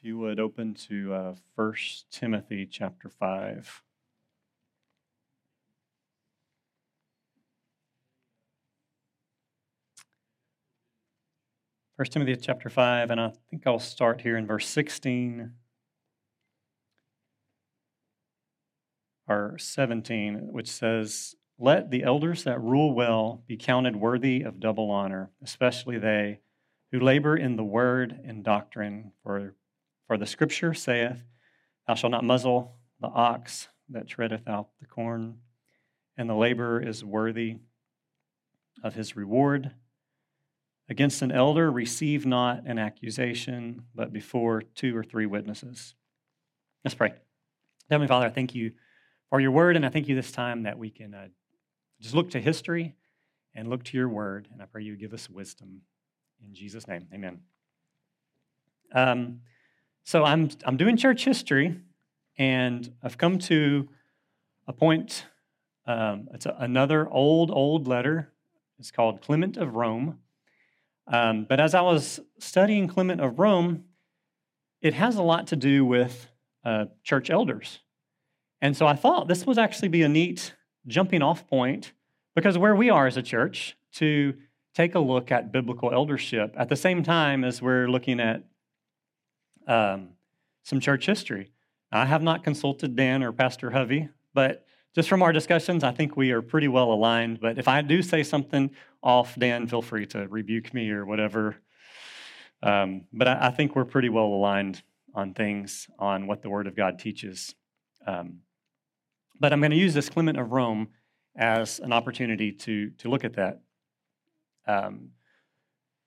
If you would open to uh, 1 Timothy chapter 5. First Timothy chapter 5, and I think I'll start here in verse 16 or 17, which says, Let the elders that rule well be counted worthy of double honor, especially they who labor in the word and doctrine. For, for the scripture saith, Thou shalt not muzzle the ox that treadeth out the corn, and the laborer is worthy of his reward. Against an elder, receive not an accusation, but before two or three witnesses. Let's pray. Heavenly Father, I thank you for your word, and I thank you this time that we can uh, just look to history and look to your word, and I pray you give us wisdom. In Jesus' name, amen. Um, so I'm, I'm doing church history, and I've come to a point. Um, it's a, another old, old letter. It's called Clement of Rome. Um, but as I was studying Clement of Rome, it has a lot to do with uh, church elders. And so I thought this would actually be a neat jumping off point because where we are as a church to take a look at biblical eldership at the same time as we're looking at um, some church history. I have not consulted Dan or Pastor Hovey, but just from our discussions, I think we are pretty well aligned. But if I do say something off, Dan, feel free to rebuke me or whatever. Um, but I, I, think we're pretty well aligned on things, on what the Word of God teaches. Um, but I'm going to use this Clement of Rome as an opportunity to, to look at that. Um,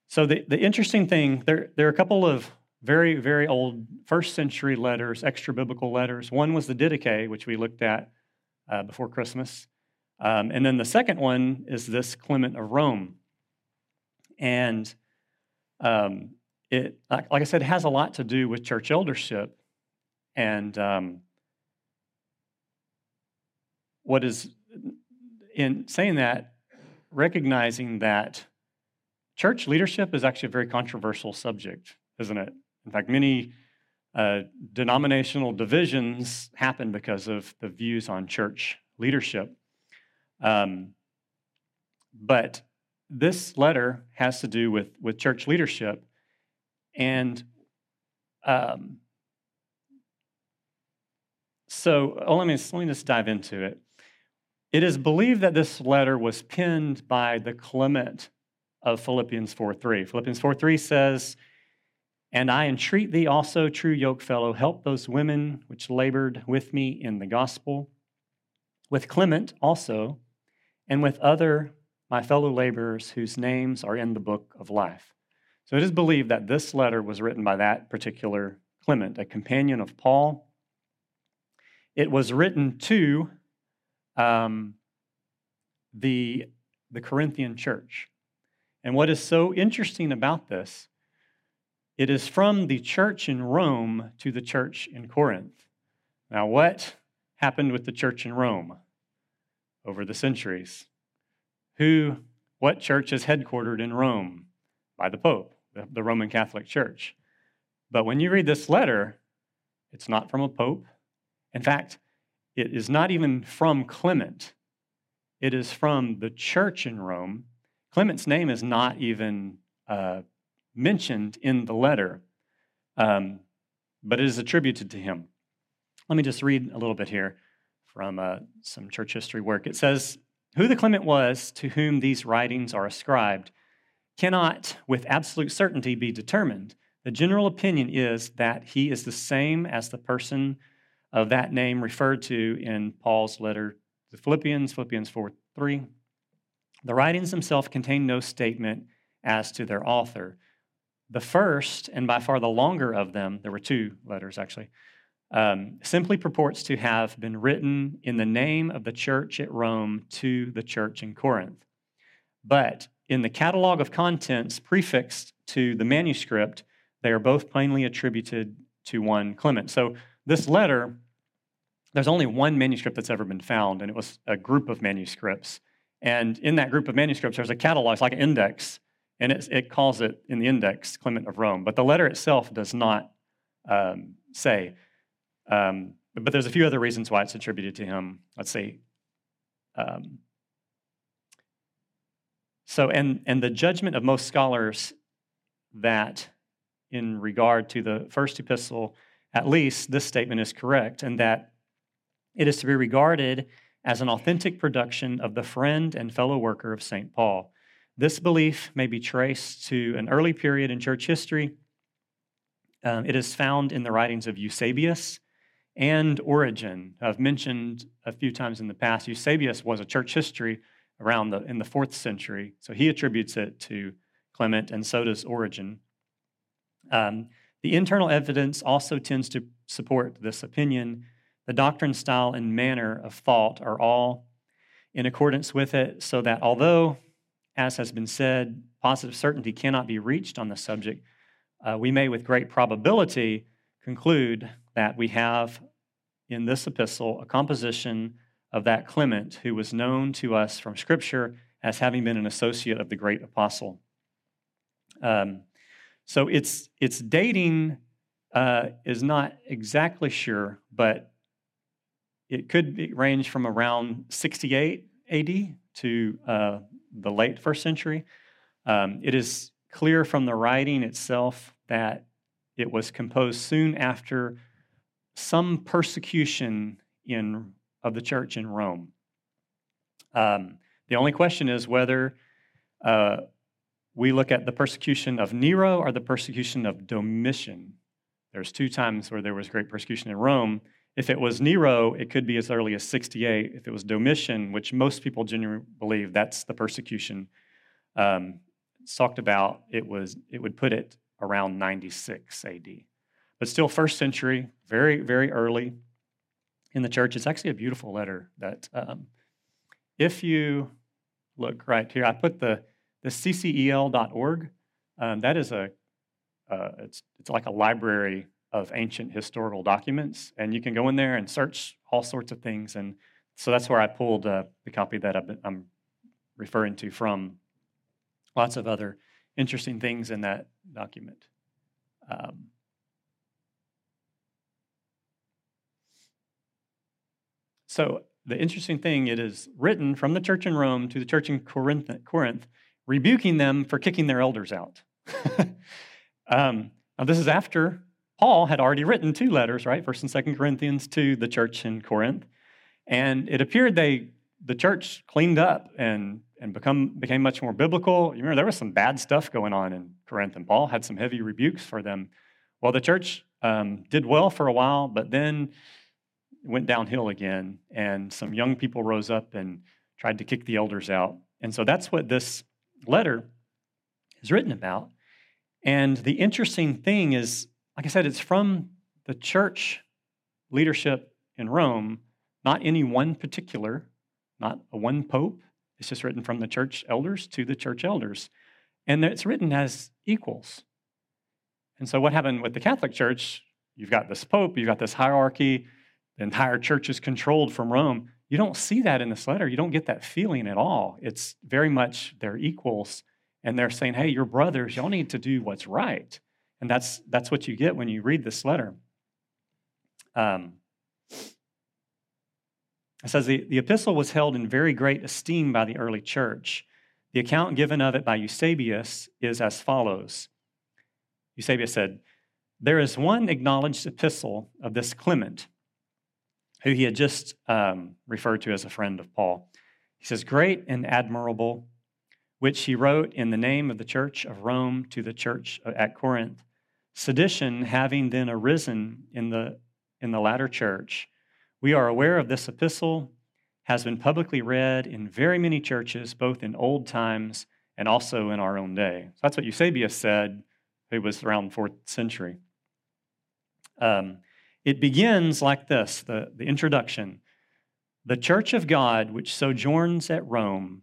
so the, the interesting thing, there, there are a couple of very, very old first century letters, extra biblical letters. One was the Didache, which we looked at uh, before Christmas. Um, and then the second one is this Clement of Rome. And um, it, like, I said, has a lot to do with church eldership. And um, what is, in saying that, recognizing that Church leadership is actually a very controversial subject, isn't it? In fact, many uh, denominational divisions happen because of the views on church leadership. Um, but this letter has to do with, with church leadership. And um, so oh, let, me, let me just dive into it. It is believed that this letter was penned by the Clement of Philippians 4:3. Philippians 4:3 says, "And I entreat thee also, true yokefellow, help those women which labored with me in the gospel, with Clement also, and with other my fellow laborers whose names are in the book of life." So it is believed that this letter was written by that particular Clement, a companion of Paul. It was written to um, the, the Corinthian church. And what is so interesting about this, it is from the church in Rome to the church in Corinth. Now, what happened with the church in Rome over the centuries? Who, what church is headquartered in Rome? By the Pope, the, Roman Catholic Church. But when you read this letter, it's not from a pope. In fact, it is not even from Clement. It is from the church in Rome Clement's name is not even uh, mentioned in the letter, um, but it is attributed to him. Let me just read a little bit here from uh, some church history work. It says, Who the Clement was to whom these writings are ascribed cannot with absolute certainty be determined. The general opinion is that he is the same as the person of that name referred to in Paul's letter to Philippians, Philippians 4 3. The writings themselves contain no statement as to their author. The first, and by far the longer of them, there were two letters actually, um, simply purports to have been written in the name of the church at Rome to the church in Corinth. But in the catalog of contents prefixed to the manuscript, they are both plainly attributed to one Clement. So this letter, there's only one manuscript that's ever been found, and it was a group of manuscripts and in that group of manuscripts, there's a catalog, it's like an index, and it calls it in the index Clement of Rome. But the letter itself does not um, say. Um, but there's a few other reasons why it's attributed to him. Let's see. Um, so, and, and the judgment of most scholars that in regard to the first epistle, at least this statement is correct, and that it is to be regarded as an authentic production of the friend and fellow worker of St. Paul. This belief may be traced to an early period in church history. Um, it is found in the writings of Eusebius and Origen. I've mentioned a few times in the past, Eusebius was a church history around the, in the fourth century, so he attributes it to Clement, and so does Origen. Um, the internal evidence also tends to support this opinion. The doctrine, style, and manner of thought are all in accordance with it, so that although, as has been said, positive certainty cannot be reached on the subject, uh, we may with great probability conclude that we have in this epistle a composition of that Clement who was known to us from Scripture as having been an associate of the great apostle. Um, so its its dating uh, is not exactly sure, but it could range from around 68 AD to uh, the late first century. Um, it is clear from the writing itself that it was composed soon after some persecution in, of the church in Rome. Um, the only question is whether uh, we look at the persecution of Nero or the persecution of Domitian. There's two times where there was great persecution in Rome. If it was Nero, it could be as early as 68. If it was Domitian, which most people genuinely believe that's the persecution um, talked about, it was it would put it around 96 AD. But still, first century, very very early in the church. It's actually a beautiful letter that, um, if you look right here, I put the the ccel.org. Um, that is a uh, it's it's like a library of ancient historical documents, and you can go in there and search all sorts of things. And so that's where I pulled uh, the copy that i am referring to from. Lots of other interesting things in that document. Um, so the interesting thing, it is written from the church in Rome to the church in Corinth, Corinth rebuking them for kicking their elders out. um, now, this is after Paul had already written two letters, right? First and Second Corinthians to the church in Corinth, and it appeared they the church cleaned up and and become became much more biblical. You remember there was some bad stuff going on in Corinth, and Paul had some heavy rebukes for them. Well, the church um, did well for a while, but then went downhill again, and some young people rose up and tried to kick the elders out. And so that's what this letter is written about. And the interesting thing is, like I said, it's from the church leadership in Rome, not any one particular, not a one pope. It's just written from the church elders to the church elders. And it's written as equals. And so, what happened with the Catholic Church? You've got this pope, you've got this hierarchy, the entire church is controlled from Rome. You don't see that in this letter. You don't get that feeling at all. It's very much they're equals and they're saying, hey, you're brothers, y'all need to do what's right. And that's, that's what you get when you read this letter. Um, it says the, the epistle was held in very great esteem by the early church. The account given of it by Eusebius is as follows Eusebius said, There is one acknowledged epistle of this Clement who he had just um, referred to as a friend of Paul. He says, Great and admirable, which he wrote in the name of the church of Rome to the church at Corinth. Sedition having then arisen in the, in the latter church, we are aware of this epistle, has been publicly read in very many churches, both in old times and also in our own day. So that's what Eusebius said, who was around the fourth century. Um, it begins like this the, the introduction. The church of God, which sojourns at Rome,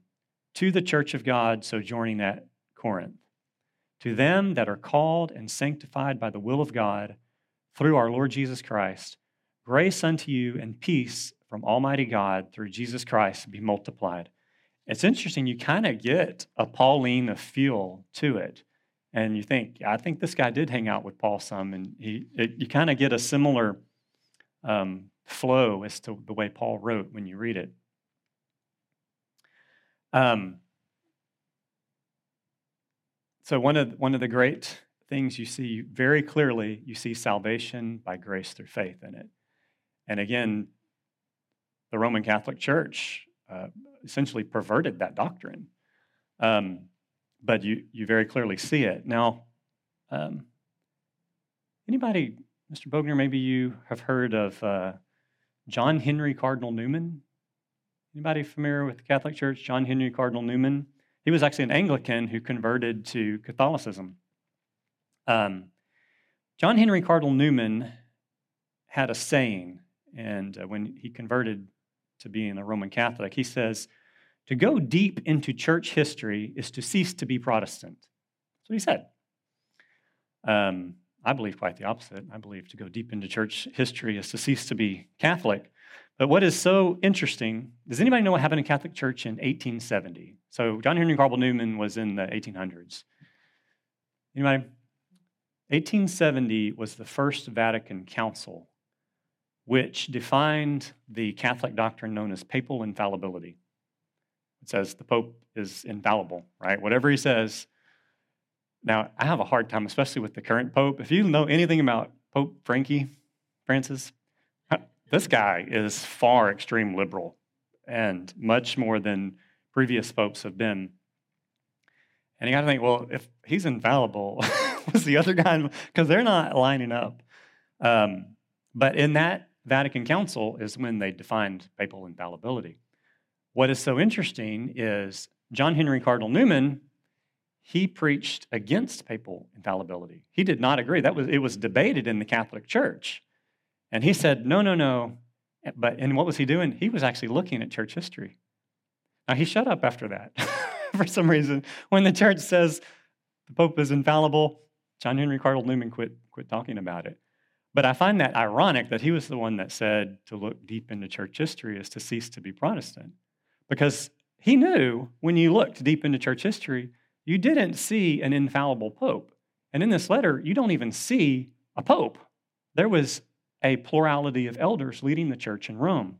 to the church of God sojourning at Corinth. To them that are called and sanctified by the will of God through our Lord Jesus Christ, grace unto you and peace from Almighty God through Jesus Christ be multiplied. It's interesting, you kind of get a Pauline feel to it. And you think, I think this guy did hang out with Paul some, and he, it, you kind of get a similar um, flow as to the way Paul wrote when you read it. Um, so one of one of the great things you see very clearly, you see salvation by grace through faith in it. And again, the Roman Catholic Church uh, essentially perverted that doctrine. Um, but you, you very clearly see it. Now, um, anybody, Mr. Bogner, maybe you have heard of uh, John Henry Cardinal Newman? Anybody familiar with the Catholic Church? John Henry Cardinal Newman? He was actually an Anglican who converted to Catholicism. Um, John Henry Cardinal Newman had a saying, and uh, when he converted to being a Roman Catholic, he says, To go deep into church history is to cease to be Protestant. That's what he said. Um, I believe quite the opposite. I believe to go deep into church history is to cease to be Catholic. But what is so interesting, does anybody know what happened in Catholic Church in 1870? So John Henry Cardinal Newman was in the 1800s. Anybody? 1870 was the First Vatican Council, which defined the Catholic doctrine known as papal infallibility. It says the Pope is infallible, right? Whatever he says. Now, I have a hard time, especially with the current Pope. If you know anything about Pope Frankie Francis, this guy is far extreme liberal and much more than previous popes have been. And you got to think, well, if he's infallible, was the other guy, because they're not lining up. Um, but in that Vatican Council is when they defined papal infallibility. What is so interesting is John Henry Cardinal Newman, he preached against papal infallibility. He did not agree. That was it was debated in the Catholic Church. And he said, no, no, no. But and what was he doing? He was actually looking at church history. Now he shut up after that for some reason. When the church says the Pope is infallible, John Henry Cardinal Newman quit, quit talking about it. But I find that ironic that he was the one that said to look deep into church history is to cease to be Protestant. Because he knew when you looked deep into church history, you didn't see an infallible pope. And in this letter, you don't even see a pope. There was a plurality of elders leading the church in Rome.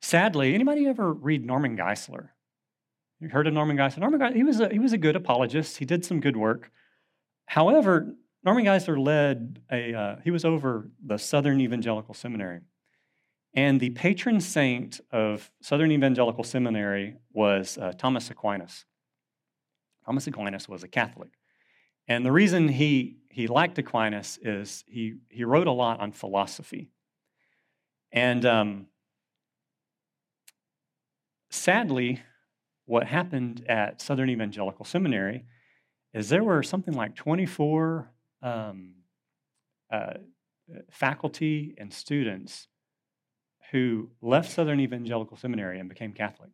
Sadly, anybody ever read Norman Geisler? You heard of Norman Geisler? Norman Geisler, he was a, he was a good apologist. He did some good work. However, Norman Geisler led a, uh, he was over the Southern Evangelical Seminary. And the patron saint of Southern Evangelical Seminary was uh, Thomas Aquinas. Thomas Aquinas was a Catholic. And the reason he, he liked Aquinas is he, he wrote a lot on philosophy. And um, sadly, what happened at Southern Evangelical Seminary is there were something like 24 um, uh, faculty and students who left Southern Evangelical Seminary and became Catholic.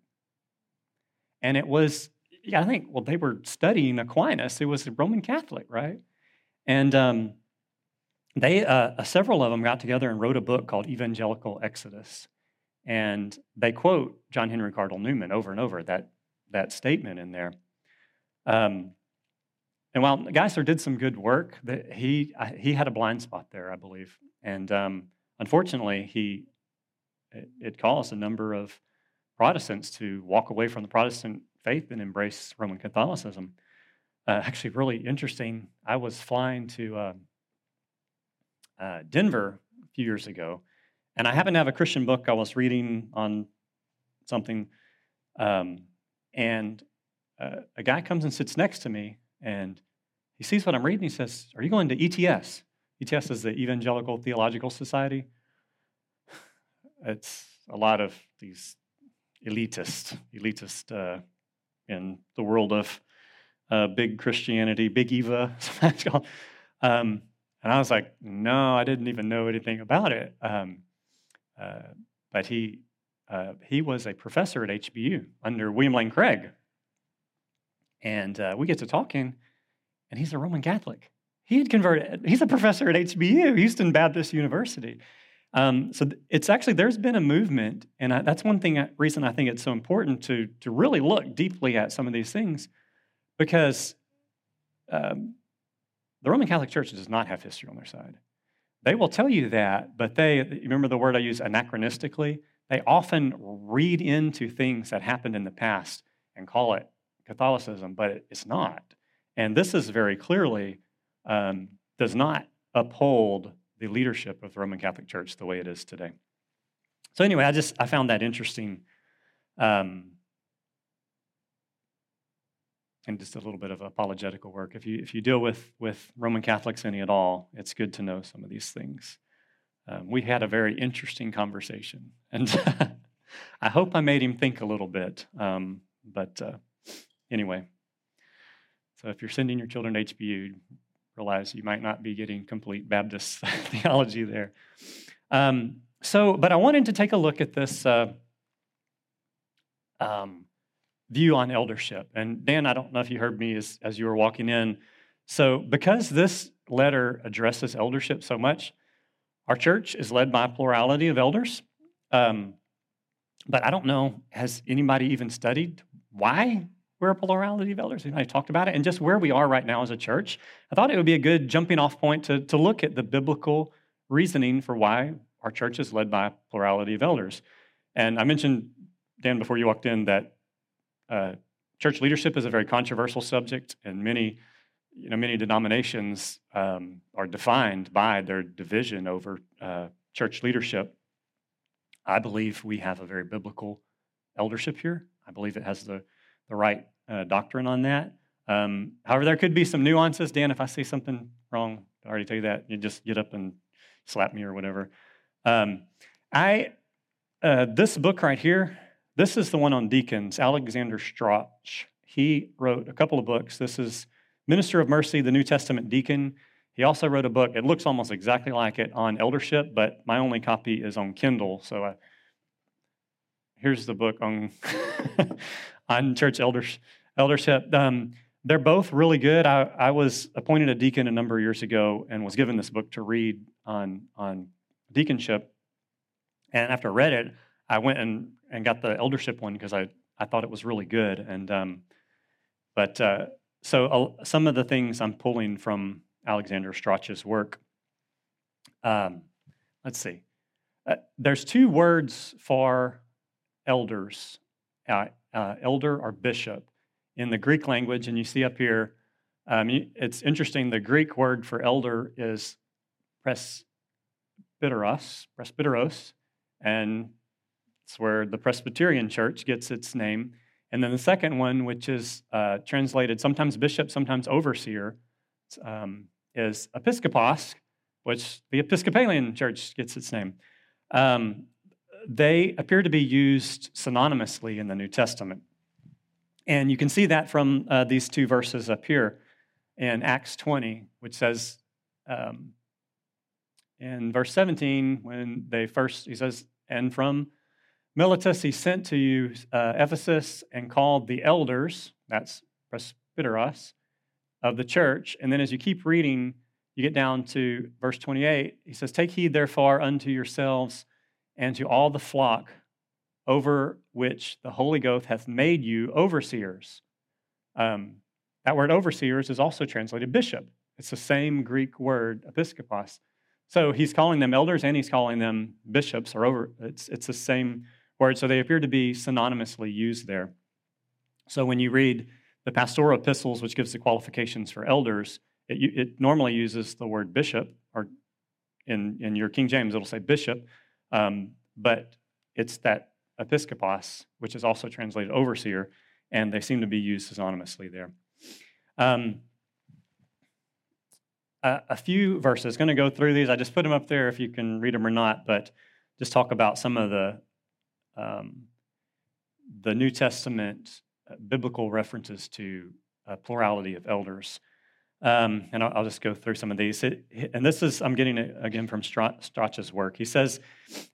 And it was, yeah, I think, well, they were studying Aquinas. It was a Roman Catholic, right? And um, they, uh, several of them got together and wrote a book called Evangelical Exodus. And they quote John Henry Cardinal Newman over and over, that, that statement in there. Um, and while Geisler did some good work, he, he had a blind spot there, I believe. And um, unfortunately, he, it caused a number of Protestants to walk away from the Protestant faith and embrace Roman Catholicism. Uh, actually, really interesting. I was flying to uh, uh, Denver a few years ago, and I happened to have a Christian book I was reading on something, um, and uh, a guy comes and sits next to me, and he sees what I'm reading. He says, Are you going to ETS? ETS is the Evangelical Theological Society. It's a lot of these elitist, elitist uh, in the world of uh, big Christianity, big Eva. Something um, and I was like, no, I didn't even know anything about it. Um, uh, but he uh, he was a professor at HBU under William Lane Craig, and uh, we get to talking, and he's a Roman Catholic. He had converted. He's a professor at HBU, Houston Baptist University. Um, so it's actually there's been a movement, and I, that's one thing reason I think it's so important to to really look deeply at some of these things, because um, the Roman Catholic Church does not have history on their side. They will tell you that, but they, remember the word I use anachronistically? They often read into things that happened in the past and call it Catholicism, but it's not. And this is very clearly um, does not uphold the leadership of the Roman Catholic Church the way it is today. So anyway, I just I found that interesting, um, and just a little bit of apologetical work. If you if you deal with with Roman Catholics any at all, it's good to know some of these things. Um, we had a very interesting conversation, and I hope I made him think a little bit. Um, but uh, anyway, so if you're sending your children to HBU, realize you might not be getting complete Baptist theology there. Um, so, but I wanted to take a look at this uh, um, view on eldership. And Dan, I don't know if you heard me as, as you were walking in. So, because this letter addresses eldership so much, our church is led by a plurality of elders. Um, but I don't know, has anybody even studied why we're a plurality of elders? Anybody talked about it? And just where we are right now as a church, I thought it would be a good jumping off point to, to look at the biblical reasoning for why our church is led by a plurality of elders. And I mentioned, Dan, before you walked in, that uh, church leadership is a very controversial subject, and many, you know, many denominations um, are defined by their division over uh, church leadership. I believe we have a very biblical eldership here. I believe it has the, the right uh, doctrine on that. Um, however, there could be some nuances. Dan, if I say something wrong, I already tell you that. You just get up and slap me or whatever. Um, I uh, this book right here, this is the one on deacons. Alexander Strauch. He wrote a couple of books. This is Minister of Mercy, the New Testament deacon. He also wrote a book. It looks almost exactly like it on eldership, but my only copy is on Kindle. So I, here's the book on on church elders, eldership. Um, they're both really good. I, I was appointed a deacon a number of years ago and was given this book to read on on deaconship. And after I read it, I went and, and got the eldership one because I, I thought it was really good. And um, but uh, so uh, some of the things I'm pulling from Alexander Strauch's work. Um, let's see. Uh, there's two words for elders, uh, uh, elder or bishop, in the Greek language, and you see up here. Um, it's interesting. The Greek word for elder is pres, presbyteros, presbyteros, and it's where the Presbyterian Church gets its name. And then the second one, which is uh, translated sometimes bishop, sometimes overseer, um, is episkopos, which the Episcopalian Church gets its name. Um, they appear to be used synonymously in the New Testament. And you can see that from uh, these two verses up here in Acts 20, which says, um, in verse 17, when they first, he says, and from Miletus he sent to you uh, Ephesus and called the elders, that's presbyteros, of the church. And then as you keep reading, you get down to verse 28. He says, Take heed therefore unto yourselves and to all the flock over which the Holy Ghost hath made you overseers. Um, that word overseers is also translated bishop. It's the same Greek word, episkopos. So he's calling them elders and he's calling them bishops, or over, it's, it's the same word. So they appear to be synonymously used there. So when you read the pastoral epistles, which gives the qualifications for elders, it, it normally uses the word bishop, or in, in your King James, it'll say bishop, um, but it's that episkopos, which is also translated overseer, and they seem to be used synonymously there. Um, a, a few verses. Going to go through these. I just put them up there if you can read them or not, but just talk about some of the um, the New Testament uh, biblical references to a plurality of elders. Um, and I'll, I'll, just go through some of these. It, and this is, I'm getting it again from Strauch's work. He says,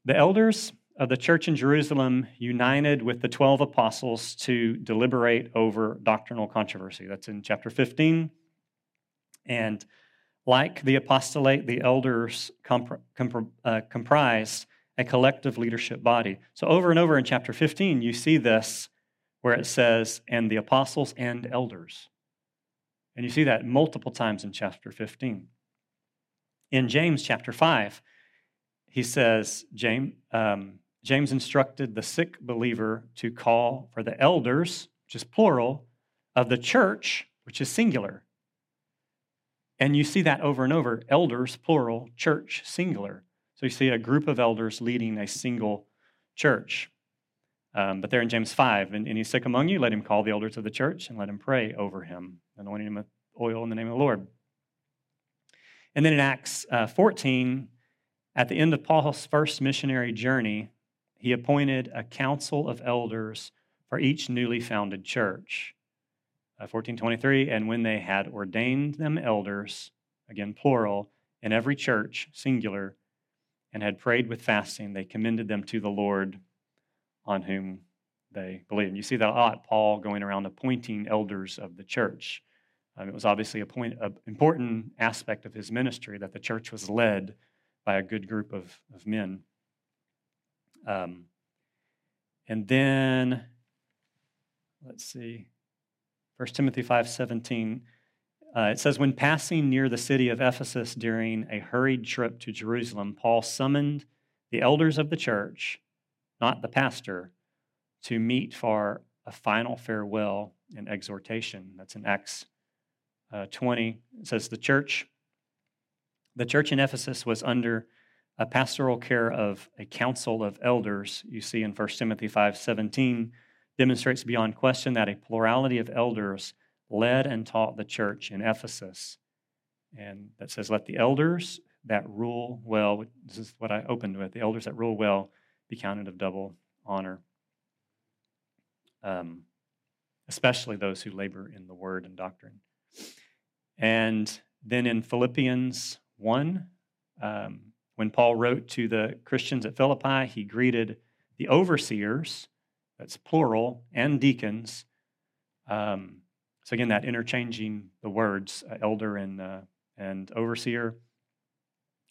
The elders of the church in Jerusalem united with the 12 apostles to deliberate over doctrinal controversy. That's in chapter 15. And like the apostolate, the elders comp- uh, comprised a collective leadership body. So, over and over in chapter 15, you see this where it says, and the apostles and elders. And you see that multiple times in chapter 15. In James chapter 5, he says, James, um, James instructed the sick believer to call for the elders, which is plural, of the church, which is singular. And you see that over and over elders, plural, church, singular. So you see a group of elders leading a single church. Um, but there in James 5, and he's sick among you, let him call the elders of the church and let him pray over him, anointing him with oil in the name of the Lord. And then in Acts uh, 14, at the end of Paul's first missionary journey, he appointed a council of elders for each newly founded church. Uh, 1423, and when they had ordained them elders, again plural, in every church, singular, and had prayed with fasting, they commended them to the Lord on whom they believed. And you see that a lot, Paul going around appointing elders of the church. Um, it was obviously a point, an important aspect of his ministry that the church was led by a good group of, of men. Um, and then, let's see, 1 Timothy 5.17, uh, it says, When passing near the city of Ephesus during a hurried trip to Jerusalem, Paul summoned the elders of the church, not the pastor, to meet for a final farewell and exhortation. That's in Acts uh, 20. It says, The church, the church in Ephesus was under a pastoral care of a council of elders, you see in 1 Timothy 5:17, demonstrates beyond question that a plurality of elders led and taught the church in Ephesus. And that says, Let the elders that rule well, this is what I opened with, the elders that rule well be counted of double honor. Um, especially those who labor in the word and doctrine. And then in Philippians 1, um, when Paul wrote to the Christians at Philippi, he greeted the overseers, that's plural, and deacons. Um, so again, that interchanging the words, uh, elder and, uh, and overseer.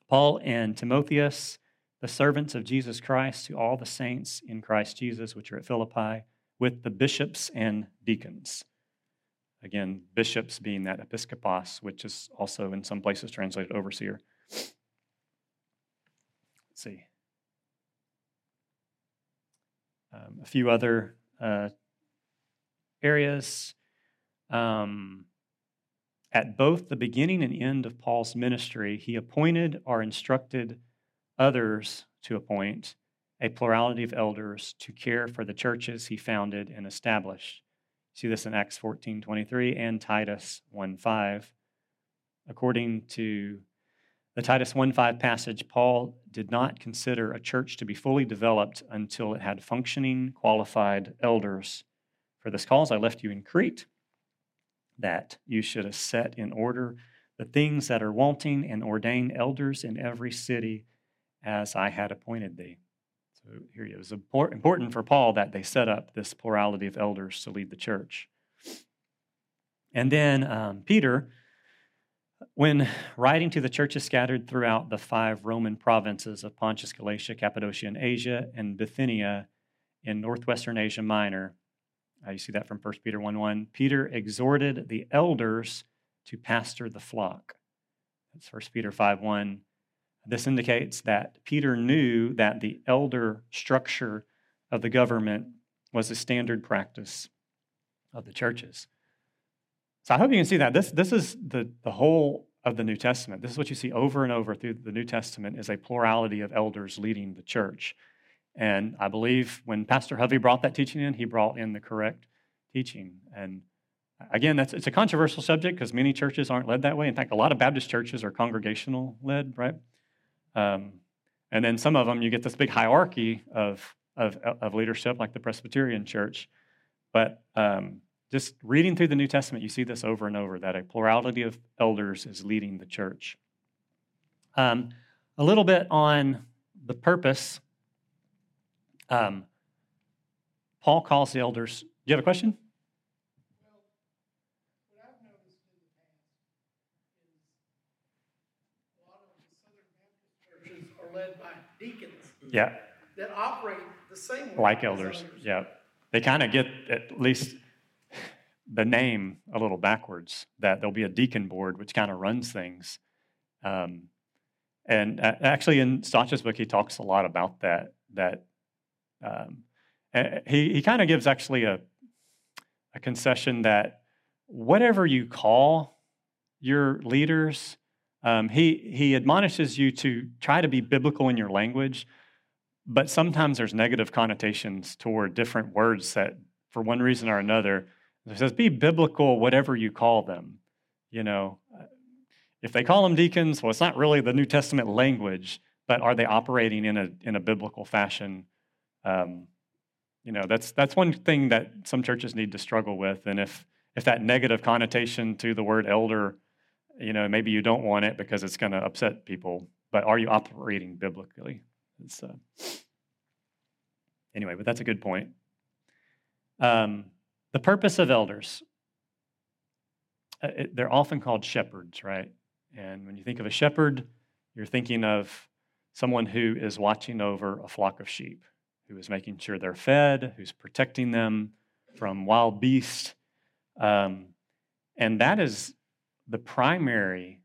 Paul and Timotheus, the servants of Jesus Christ, to all the saints in Christ Jesus, which are at Philippi, with the bishops and deacons. Again, bishops being that episkopos, which is also in some places translated overseer. Let's see. Um, a few other uh, areas. Um, at both the beginning and end of Paul's ministry, he appointed or instructed others to appoint a plurality of elders to care for the churches he founded and established. See this in Acts 14 23 and Titus 1 5. According to the Titus 1:5 passage, Paul did not consider a church to be fully developed until it had functioning, qualified elders. For this cause I left you in Crete, that you should have set in order the things that are wanting and ordain elders in every city as I had appointed thee. So here it was important for Paul that they set up this plurality of elders to lead the church. And then um, Peter when writing to the churches scattered throughout the five Roman provinces of Pontus, Galatia, Cappadocia, and Asia, and Bithynia in northwestern Asia Minor, uh, you see that from 1 Peter 1 1, Peter exhorted the elders to pastor the flock. That's 1 Peter 5 1. This indicates that Peter knew that the elder structure of the government was a standard practice of the churches. So I hope you can see that. This, this is the, the whole of the New Testament. This is what you see over and over through the New Testament is a plurality of elders leading the church. And I believe when Pastor Hovey brought that teaching in, he brought in the correct teaching. And again, that's it's a controversial subject because many churches aren't led that way. In fact, a lot of Baptist churches are congregational led, right? Um, and then some of them, you get this big hierarchy of, of, of leadership, like the Presbyterian church. But um, just reading through the New Testament, you see this over and over that a plurality of elders is leading the church. Um, a little bit on the purpose. Um, Paul calls the elders. Do you have a question? led by deacons. Yeah. That operate the same way like elders. elders. Yeah. They kind of get at least the name a little backwards, that there'll be a deacon board which kind of runs things. Um, and actually, in Strauch's book, he talks a lot about that. That um, he, he kind of gives actually a, a concession that whatever you call your leaders, um, he, he admonishes you to try to be biblical in your language, but sometimes there's negative connotations toward different words that, for one reason or another, he says, be biblical, whatever you call them. You know, if they call them deacons, well, it's not really the New Testament language, but are they operating in a, in a biblical fashion? Um, you know, that's, that's one thing that some churches need to struggle with. And if, if that negative connotation to the word elder, you know, maybe you don't want it because it's going to upset people, but are you operating biblically? Uh, anyway, but that's a good point. Um, the purpose of elders, uh, it, they're often called shepherds, right? And when you think of a shepherd, you're thinking of someone who is watching over a flock of sheep, who is making sure they're fed, who's protecting them from wild beasts. Um, and that is the primary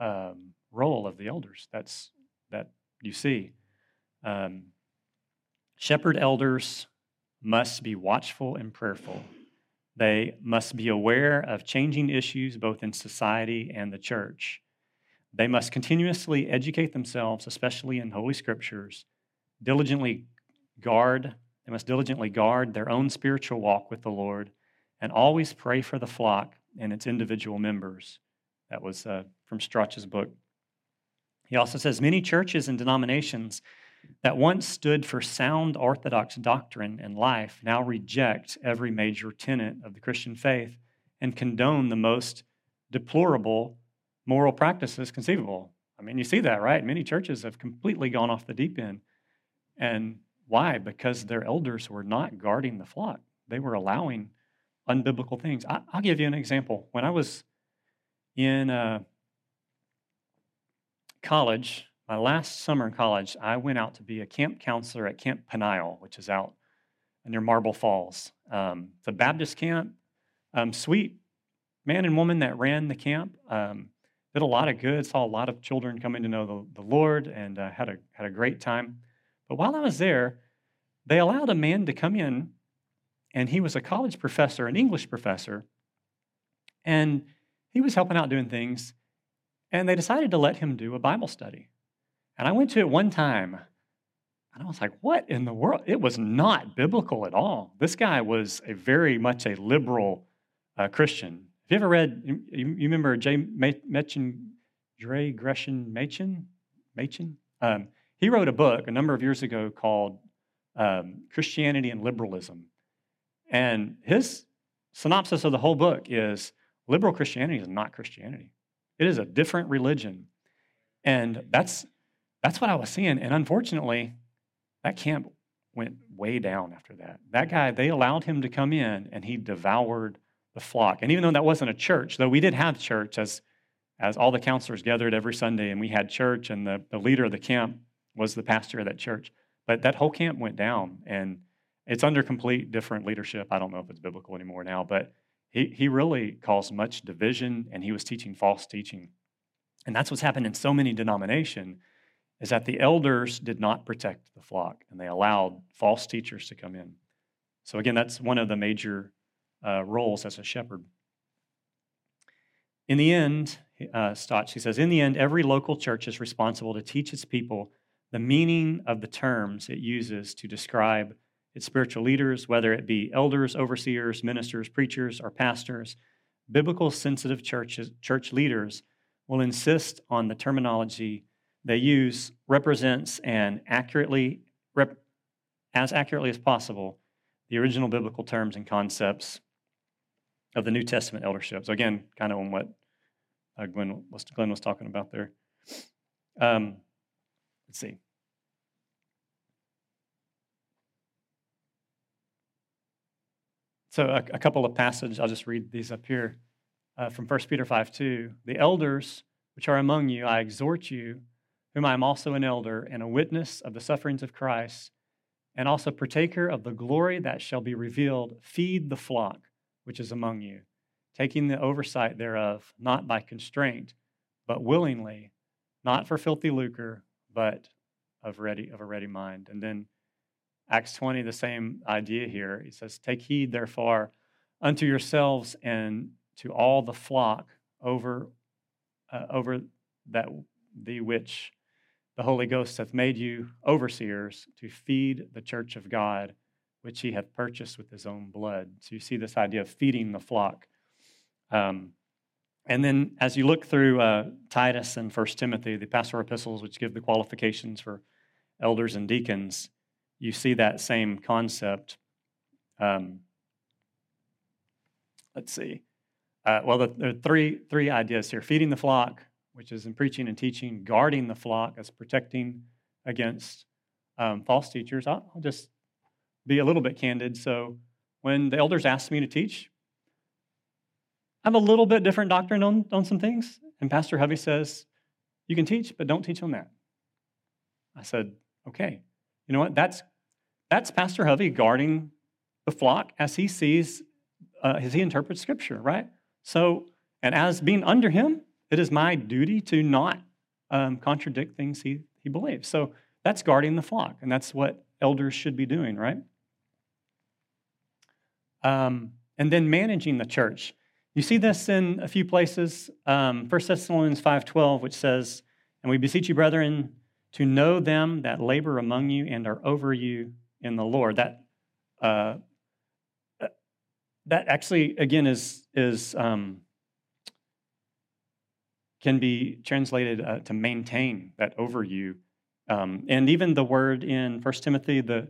um, role of the elders. That's that you see. Um, shepherd elders must be watchful and prayerful. They must be aware of changing issues both in society and the church. They must continuously educate themselves, especially in Holy Scriptures, diligently guard, they must diligently guard their own spiritual walk with the Lord, and always pray for the flock and its individual members. That was uh, from Strauch's book. He also says many churches and denominations that once stood for sound orthodox doctrine and life now reject every major tenet of the Christian faith and condone the most deplorable moral practices conceivable. I mean, you see that, right? Many churches have completely gone off the deep end. And why? Because their elders were not guarding the flock, they were allowing unbiblical things. I, will give you an example. When I was in uh, college, my last summer in college, I went out to be a camp counselor at Camp Peniel, which is out near Marble Falls. Um, it's a Baptist camp. Um, sweet man and woman that ran the camp um, did a lot of good. Saw a lot of children coming to know the, the Lord and uh, had a had a great time. But while I was there, they allowed a man to come in, and he was a college professor, an English professor, and he was helping out doing things. And they decided to let him do a Bible study. And I went to it one time, and I was like, what in the world? It was not biblical at all. This guy was a very much a liberal uh, Christian. Have you ever read, you, you remember J. Machen, Dre Gresham Machen? Machen? Um, he wrote a book a number of years ago called um, Christianity and Liberalism. And his synopsis of the whole book is liberal Christianity is not Christianity. It is a different religion. And that's that's what I was seeing. And unfortunately, that camp went way down after that. That guy, they allowed him to come in and he devoured the flock. And even though that wasn't a church, though we did have church as, as all the counselors gathered every Sunday and we had church and the, the leader of the camp was the pastor of that church. But that whole camp went down and it's under complete different leadership. I don't know if it's biblical anymore now, but he, he really caused much division and he was teaching false teaching. And that's what's happened in so many denominations is that the elders did not protect the flock and they allowed false teachers to come in. So, again, that's one of the major uh, roles as a shepherd. In the end, uh, Strauch, he says, in the end, every local church is responsible to teach its people the meaning of the terms it uses to describe its spiritual leaders, whether it be elders, overseers, ministers, preachers, or pastors. Biblical sensitive churches, church leaders will insist on the terminology they use represents and accurately, rep, as accurately as possible, the original biblical terms and concepts of the New Testament eldership. So again, kind of on what uh, Glenn, was, Glenn was talking about there. Um, let's see. So a, a, couple of passages, I'll just read these up here uh, from 1 Peter 5 2. The elders which are among you, I exhort you whom I am also an elder and a witness of the sufferings of Christ, and also partaker of the glory that shall be revealed, feed the flock which is among you, taking the oversight thereof, not by constraint, but willingly, not for filthy lucre, but of ready of a ready mind. And then Acts 20, the same idea here. He says, Take heed, therefore, unto yourselves and to all the flock over, uh, over that the which the Holy Ghost hath made you overseers to feed the church of God, which he hath purchased with his own blood. So you see this idea of feeding the flock. Um, and then as you look through uh, Titus and First Timothy, the pastoral epistles, which give the qualifications for elders and deacons, you see that same concept. Um, let's see. Uh, well, the, there are three, three ideas here feeding the flock, which is in preaching and teaching, guarding the flock as protecting against um, false teachers. I'll, I'll just be a little bit candid. So, when the elders ask me to teach, I have a little bit different doctrine on, on some things. And Pastor Hovey says, You can teach, but don't teach on that. I said, Okay. You know what? That's, that's Pastor Hovey guarding the flock as he sees, uh, as he interprets Scripture, right? So, and as being under him, it is my duty to not um, contradict things he, he believes. So that's guarding the flock, and that's what elders should be doing, right? Um, and then managing the church. You see this in a few places. Um, 1 Thessalonians 5.12, which says, And we beseech you, brethren, to know them that labor among you and are over you in the Lord. That uh, that actually again is is um, can be translated uh, to maintain that over you, um, and even the word in First Timothy the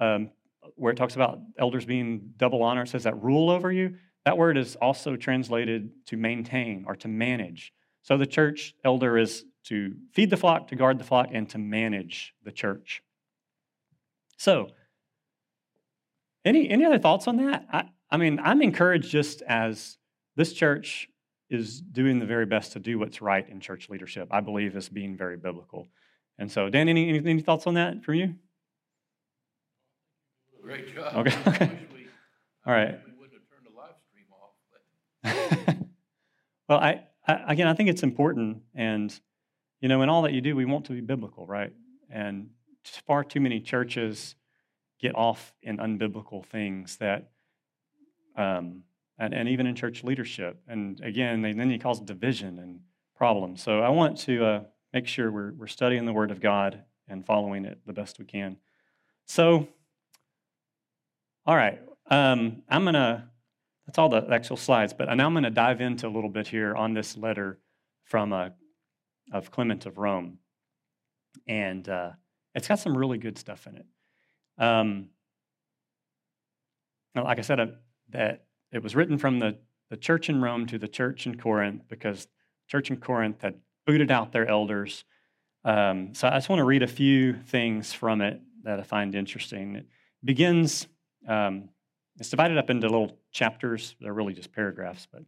um, where it talks about elders being double honor says that rule over you. That word is also translated to maintain or to manage. So the church elder is to feed the flock, to guard the flock, and to manage the church. So, any, any other thoughts on that? I, I mean, I'm encouraged just as this church is doing the very best to do what's right in church leadership. I believe is being very biblical. And so, Dan, any, any, any thoughts on that from you? Great job. Okay. okay. All right. We wouldn't have turned the live stream off. well, I, I, again, I think it's important, and you know, in all that you do, we want to be biblical, right? And far too many churches get off in unbiblical things that, um, and, and even in church leadership. And again, they, then it causes division and problems. So I want to uh, make sure we're, we're studying the Word of God and following it the best we can. So, all right, um, I'm going to, that's all the actual slides, but now I'm going to dive into a little bit here on this letter from uh, of Clement of Rome. And uh, it's got some really good stuff in it. Um, like I said, uh, that it was written from the, the church in Rome to the church in Corinth because church in Corinth had booted out their elders. Um, so I just want to read a few things from it that I find interesting. It begins, um, it's divided up into little chapters. They're really just paragraphs. But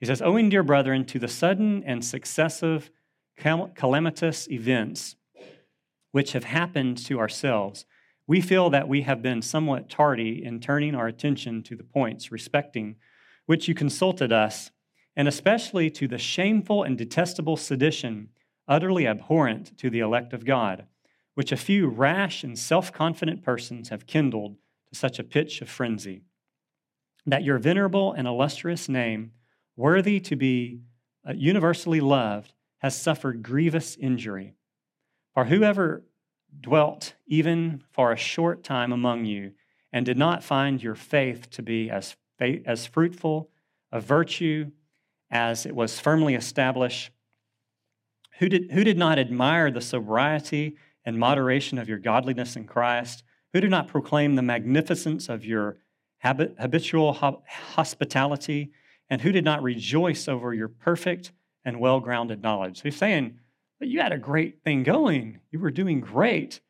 he says, oh, Owing, dear brethren, to the sudden and successive calamitous events which have happened to ourselves, we feel that we have been somewhat tardy in turning our attention to the points respecting which you consulted us, and especially to the shameful and detestable sedition, utterly abhorrent to the elect of God, which a few rash and self confident persons have kindled to such a pitch of frenzy, that your venerable and illustrious name, worthy to be uh, universally loved, has suffered grievous injury. For whoever dwelt even for a short time among you and did not find your faith to be as, as fruitful of virtue as it was firmly established, who did, who did not admire the sobriety and moderation of your godliness in Christ, who did not proclaim the magnificence of your habit, habitual hospitality, and who did not rejoice over your perfect and well grounded knowledge. So he's saying, but you had a great thing going. You were doing great.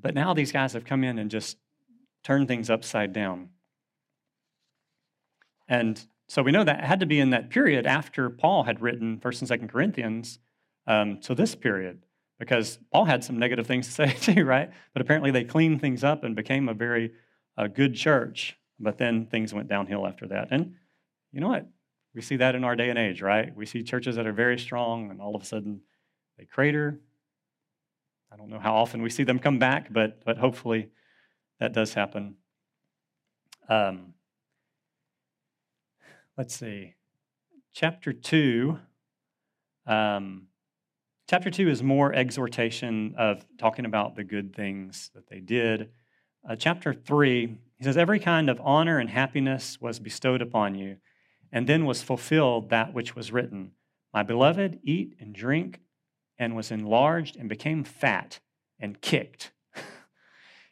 But now these guys have come in and just turned things upside down. And so we know that had to be in that period after Paul had written 1st and 2nd Corinthians um, to this period, because Paul had some negative things to say too, right? But apparently they cleaned things up and became a very uh, good church. But then things went downhill after that. And you know what? We see that in our day and age, right? We see churches that are very strong and all of a sudden they crater. I don't know how often we see them come back, but, but hopefully that does happen. Um, let's see. Chapter 2. Um, chapter 2 is more exhortation of talking about the good things that they did. Uh, chapter 3, he says, Every kind of honor and happiness was bestowed upon you, and then was fulfilled that which was written My beloved, eat and drink, and was enlarged and became fat and kicked.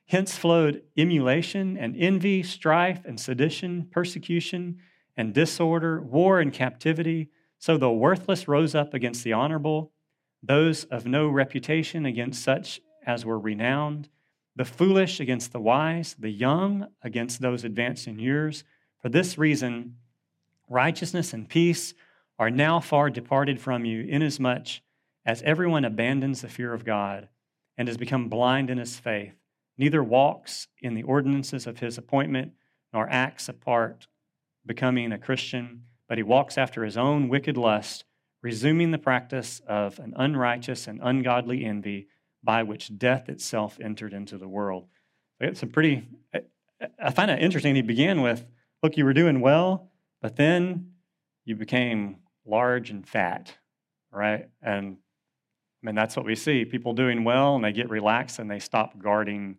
Hence flowed emulation and envy, strife and sedition, persecution and disorder, war and captivity. So the worthless rose up against the honorable, those of no reputation against such as were renowned, the foolish against the wise, the young against those advanced in years. For this reason, righteousness and peace are now far departed from you, inasmuch as everyone abandons the fear of God and has become blind in his faith, neither walks in the ordinances of his appointment, nor acts apart becoming a Christian, but he walks after his own wicked lust, resuming the practice of an unrighteous and ungodly envy by which death itself entered into the world. It's a pretty, I find it interesting. He began with, Look, you were doing well, but then you became large and fat, right? And I mean, that's what we see people doing well and they get relaxed and they stop guarding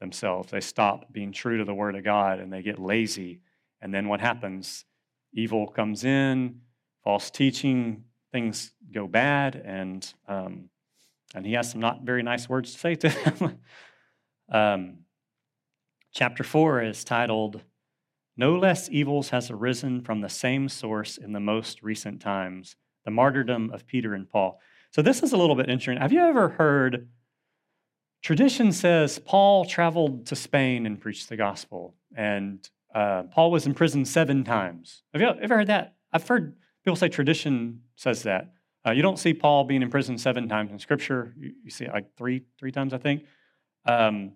themselves. They stop being true to the Word of God and they get lazy. And then what happens? Evil comes in, false teaching, things go bad, and um, and he has some not very nice words to say to them. um, chapter four is titled "No less evils has arisen from the same source in the most recent times: the martyrdom of Peter and Paul." So this is a little bit interesting. Have you ever heard? Tradition says Paul traveled to Spain and preached the gospel, and uh, Paul was in prison seven times. Have you ever heard that? I've heard people say tradition says that. Uh, you don't see Paul being in prison seven times in Scripture. You, you see it like three, three times, I think. Um,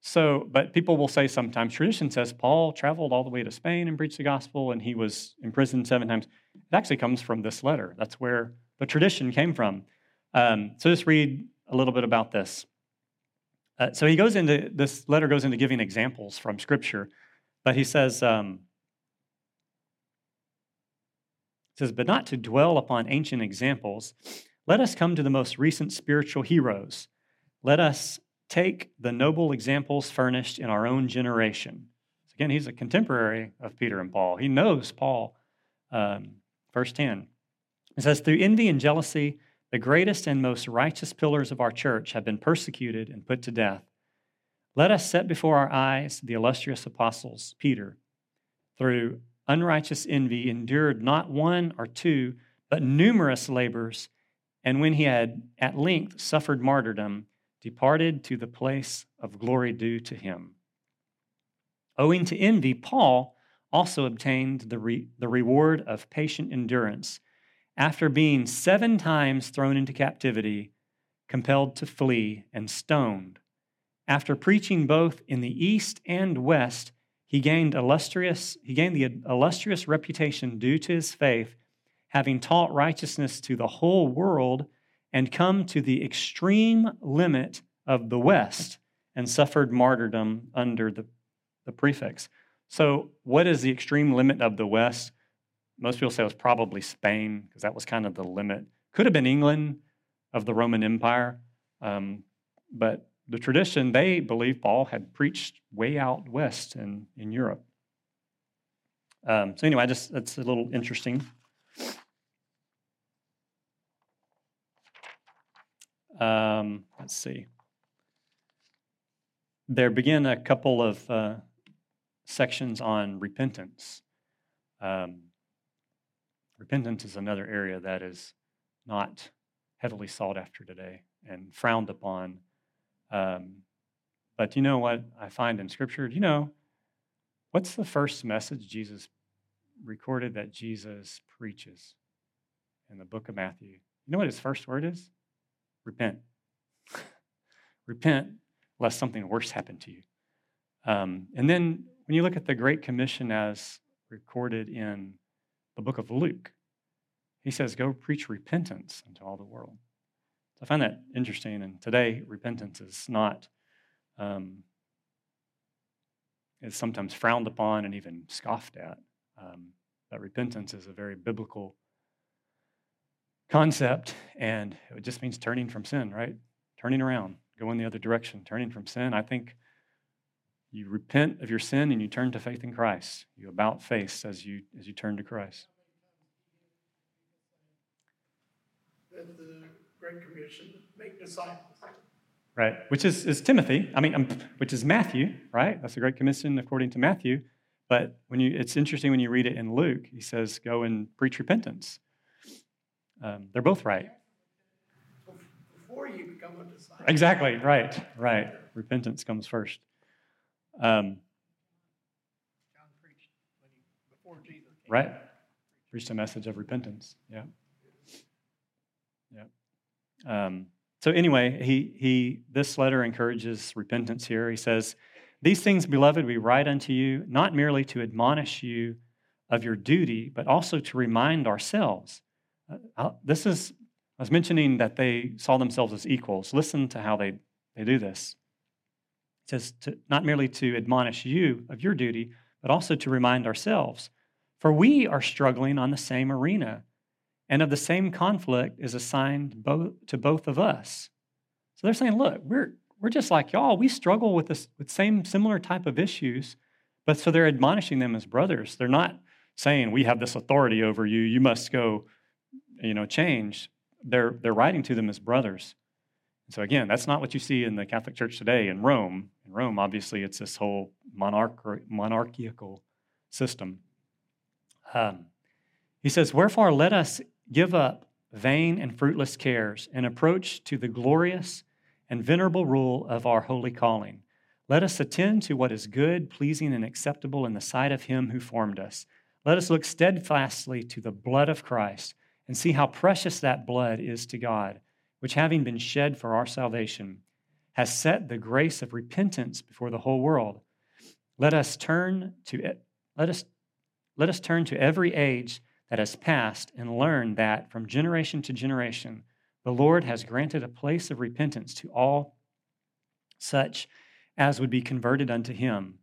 so, but people will say sometimes tradition says Paul traveled all the way to Spain and preached the gospel, and he was in prison seven times. It actually comes from this letter. That's where the tradition came from. Um, so, just read a little bit about this. Uh, so he goes into this letter goes into giving examples from Scripture. But he says, um, says, but not to dwell upon ancient examples, let us come to the most recent spiritual heroes. Let us take the noble examples furnished in our own generation. So again, he's a contemporary of Peter and Paul. He knows Paul um, firsthand. It says, through envy and jealousy, the greatest and most righteous pillars of our church have been persecuted and put to death. Let us set before our eyes the illustrious apostles, Peter, through unrighteous envy, endured not one or two, but numerous labors, and when he had at length suffered martyrdom, departed to the place of glory due to him. Owing to envy, Paul also obtained the, re- the reward of patient endurance after being seven times thrown into captivity, compelled to flee, and stoned. After preaching both in the East and West, he gained, illustrious, he gained the illustrious reputation due to his faith, having taught righteousness to the whole world and come to the extreme limit of the West and suffered martyrdom under the, the prefects. So, what is the extreme limit of the West? Most people say it was probably Spain, because that was kind of the limit. Could have been England of the Roman Empire, um, but the tradition, they believe Paul had preached way out west in, in Europe. Um, so anyway, I just that's a little interesting. Um, let's see. There begin a couple of uh, sections on repentance. Um, repentance is another area that is not heavily sought after today and frowned upon um, but you know what I find in Scripture? You know what's the first message Jesus recorded that Jesus preaches in the book of Matthew? You know what his first word is? Repent. Repent, lest something worse happen to you. Um, and then when you look at the Great Commission as recorded in the book of Luke. He says, Go preach repentance unto all the world. So I find that interesting. And today, repentance is not, um, is sometimes frowned upon and even scoffed at. Um, but repentance is a very biblical concept, and it just means turning from sin, right? Turning around, going the other direction, turning from sin. I think you repent of your sin and you turn to faith in Christ. You about face as you as you turn to Christ. Great Commission, make disciples. Right, which is, is Timothy. I mean, um, which is Matthew, right? That's the Great Commission according to Matthew. But when you, it's interesting when you read it in Luke. He says, "Go and preach repentance." Um, they're both right. Before you become a disciple. Exactly. Right. Right. Repentance comes first. Um, John preached when he, before Jesus came. right. Preached a message of repentance. Yeah. Um, so anyway, he he this letter encourages repentance here. He says, "These things, beloved, we write unto you, not merely to admonish you of your duty, but also to remind ourselves." Uh, this is I was mentioning that they saw themselves as equals. Listen to how they, they do this. It says, to, not merely to admonish you of your duty, but also to remind ourselves. For we are struggling on the same arena, and of the same conflict is assigned to both of us. So they're saying, look, we're, we're just like y'all. We struggle with this with same similar type of issues, but so they're admonishing them as brothers. They're not saying we have this authority over you. You must go, you know, change they're, they're writing to them as brothers. So again, that's not what you see in the Catholic Church today in Rome. In Rome, obviously, it's this whole monarch, monarchical system. Um, he says, Wherefore let us give up vain and fruitless cares and approach to the glorious and venerable rule of our holy calling. Let us attend to what is good, pleasing, and acceptable in the sight of him who formed us. Let us look steadfastly to the blood of Christ and see how precious that blood is to God, which having been shed for our salvation, has set the grace of repentance before the whole world. Let us turn to it. let us let us turn to every age that has passed and learn that from generation to generation the Lord has granted a place of repentance to all such as would be converted unto him.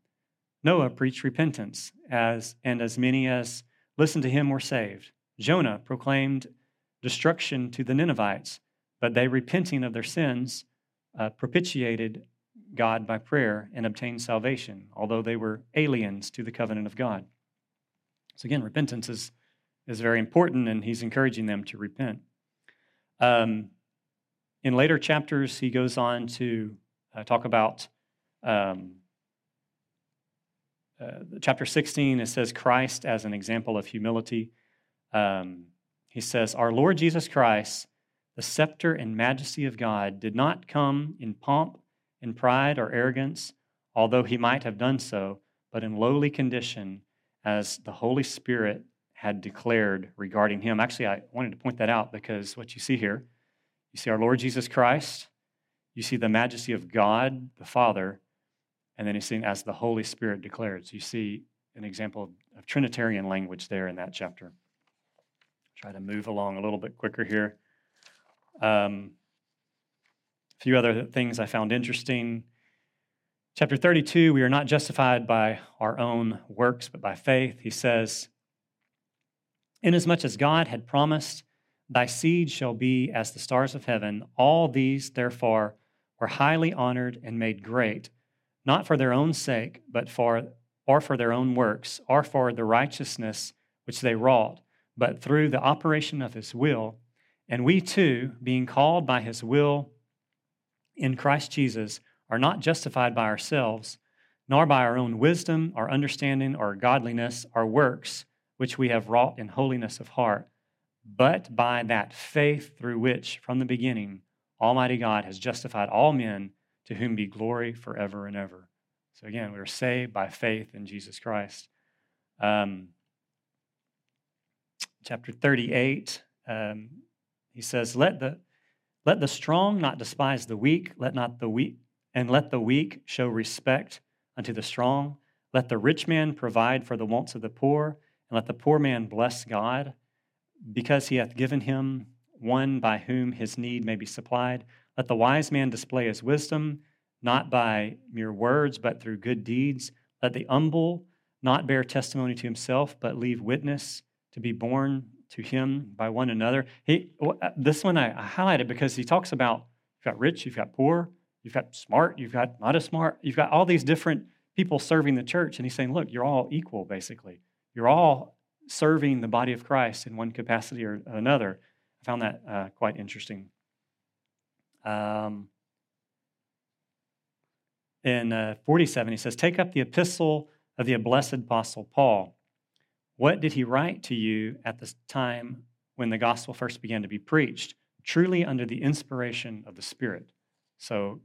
Noah preached repentance as and as many as listened to him were saved. Jonah proclaimed destruction to the Ninevites, but they, repenting of their sins, uh, propitiated God by prayer and obtained salvation, although they were aliens to the covenant of God. So, again, repentance is, is very important, and he's encouraging them to repent. Um, in later chapters, he goes on to uh, talk about um, uh, chapter 16, it says Christ as an example of humility. Um, he says, Our Lord Jesus Christ, the scepter and majesty of God, did not come in pomp and pride or arrogance, although he might have done so, but in lowly condition, as the Holy Spirit had declared regarding him. Actually, I wanted to point that out because what you see here, you see our Lord Jesus Christ, you see the majesty of God the Father, and then you see as the Holy Spirit declared. So you see an example of, of Trinitarian language there in that chapter. Try to move along a little bit quicker here. Um, a few other things I found interesting. Chapter 32, we are not justified by our own works, but by faith. He says, Inasmuch as God had promised, Thy seed shall be as the stars of heaven, all these, therefore, were highly honored and made great, not for their own sake, but for or for their own works, or for the righteousness which they wrought but through the operation of his will. And we too, being called by his will in Christ Jesus, are not justified by ourselves, nor by our own wisdom, our understanding, or godliness, our works, which we have wrought in holiness of heart, but by that faith through which, from the beginning, Almighty God has justified all men to whom be glory forever and ever. So again, we are saved by faith in Jesus Christ. Um, chapter 38, um, he says, let the, let the strong not despise the weak, let not the weak, and let the weak show respect unto the strong. Let the rich man provide for the wants of the poor, and let the poor man bless God, because he hath given him one by whom his need may be supplied. Let the wise man display his wisdom, not by mere words, but through good deeds. Let the humble not bear testimony to himself, but leave witness to be borne to him by one another. He, uh, this one I, I highlighted because he talks about you've got rich, you've got poor, you've got smart, you've got not as smart, you've got all these different people serving the church. And he's saying, look, you're all equal, basically. You're all serving the body of Christ in one capacity or another. I found that uh, quite interesting. Um, in uh, 47, he says, Take up the epistle of the blessed apostle Paul. What did he write to you at the time when the gospel first began to be preached? Truly under the inspiration of the Spirit. So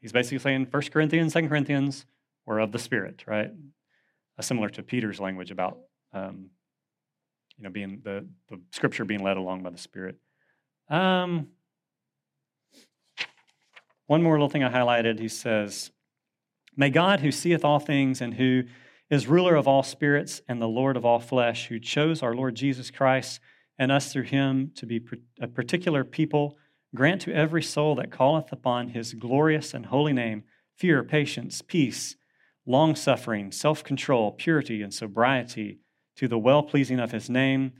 he's basically saying 1 Corinthians, 2 Corinthians were of the Spirit, right? Similar to Peter's language about um, you know being the, the scripture being led along by the Spirit. Um, one more little thing I highlighted, he says, May God, who seeth all things and who is ruler of all spirits and the Lord of all flesh, who chose our Lord Jesus Christ and us through him to be a particular people, grant to every soul that calleth upon his glorious and holy name fear, patience, peace, long suffering, self control, purity, and sobriety to the well pleasing of his name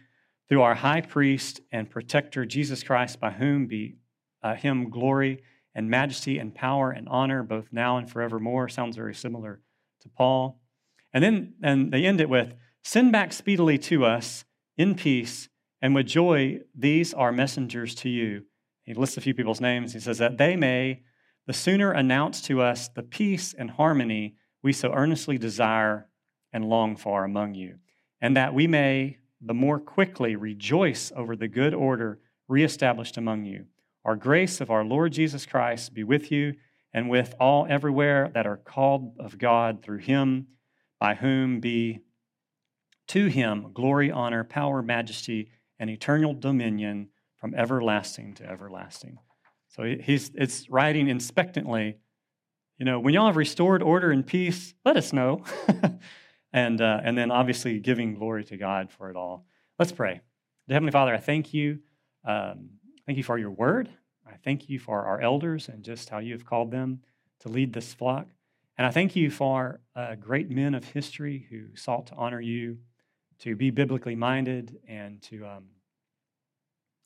through our high priest and protector Jesus Christ, by whom be uh, him glory and majesty and power and honor both now and forevermore. Sounds very similar to Paul. And then and they end it with send back speedily to us in peace and with joy these are messengers to you. He lists a few people's names. He says that they may the sooner announce to us the peace and harmony we so earnestly desire and long for among you, and that we may the more quickly rejoice over the good order reestablished among you. Our grace of our Lord Jesus Christ be with you and with all everywhere that are called of God through him by whom be to him glory, honor, power, majesty, and eternal dominion from everlasting to everlasting. So he's it's writing expectantly, you know, when y'all have restored order and peace, let us know. and uh, and then obviously giving glory to God for it all. Let's pray. Heavenly Father, I thank you. Um, thank you for your word. I thank you for our elders and just how you have called them to lead this flock. And I thank you for uh, great men of history who sought to honor you, to be biblically minded, and to, um,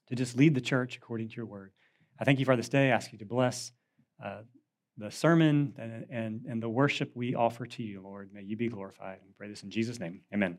to just lead the church according to your word. I thank you for this day. I ask you to bless uh, the sermon and, and, and the worship we offer to you, Lord. May you be glorified. We pray this in Jesus' name. Amen.